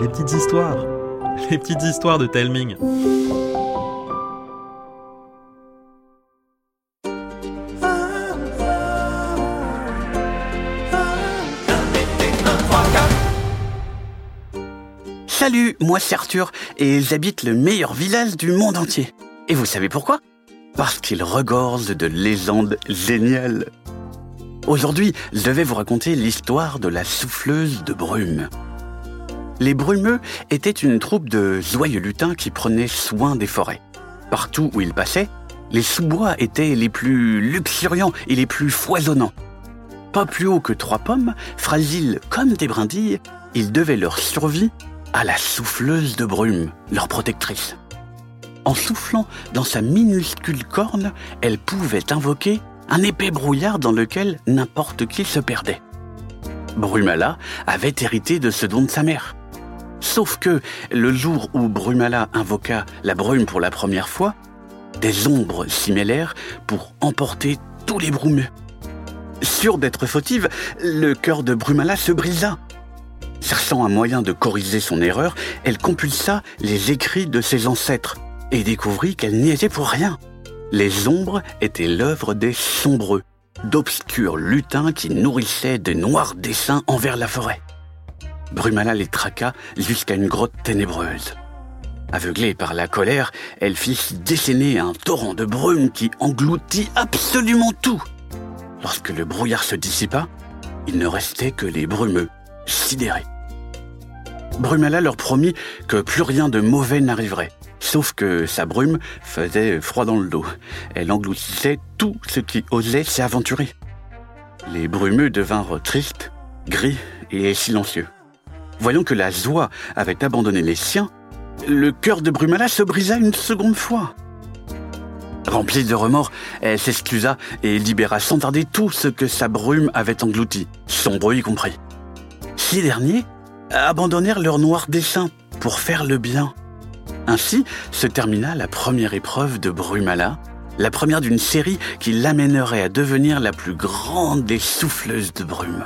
les petites histoires, les petites histoires de Telming. Salut, moi c'est Arthur et j'habite le meilleur village du monde entier. Et vous savez pourquoi? Parce qu'il regorge de légendes géniales. Aujourd'hui, je vais vous raconter l'histoire de la souffleuse de brume. Les brumeux étaient une troupe de joyeux lutins qui prenaient soin des forêts. Partout où ils passaient, les sous-bois étaient les plus luxuriants et les plus foisonnants. Pas plus haut que trois pommes, fragiles comme des brindilles, ils devaient leur survie à la souffleuse de brume, leur protectrice. En soufflant dans sa minuscule corne, elle pouvait invoquer un épais brouillard dans lequel n'importe qui se perdait. Brumala avait hérité de ce don de sa mère. Sauf que le jour où Brumala invoqua la brume pour la première fois, des ombres s'y pour emporter tous les brumeux. Sûr d'être fautive, le cœur de Brumala se brisa. Cherchant un moyen de corriger son erreur, elle compulsa les écrits de ses ancêtres et découvrit qu'elle n'y était pour rien. Les ombres étaient l'œuvre des sombreux, d'obscurs lutins qui nourrissaient de noirs dessins envers la forêt. Brumala les traqua jusqu'à une grotte ténébreuse. Aveuglée par la colère, elle fit dessiner un torrent de brume qui engloutit absolument tout. Lorsque le brouillard se dissipa, il ne restait que les brumeux, sidérés. Brumala leur promit que plus rien de mauvais n'arriverait, sauf que sa brume faisait froid dans le dos. Elle engloutissait tout ce qui osait s'y aventurer. Les brumeux devinrent tristes, gris et silencieux. Voyant que la joie avait abandonné les siens, le cœur de Brumala se brisa une seconde fois. Remplie de remords, elle s'excusa et libéra sans tarder tout ce que sa brume avait englouti, son bruit compris. Six derniers abandonnèrent leur noir dessein pour faire le bien. Ainsi se termina la première épreuve de Brumala, la première d'une série qui l'amènerait à devenir la plus grande des souffleuses de brume.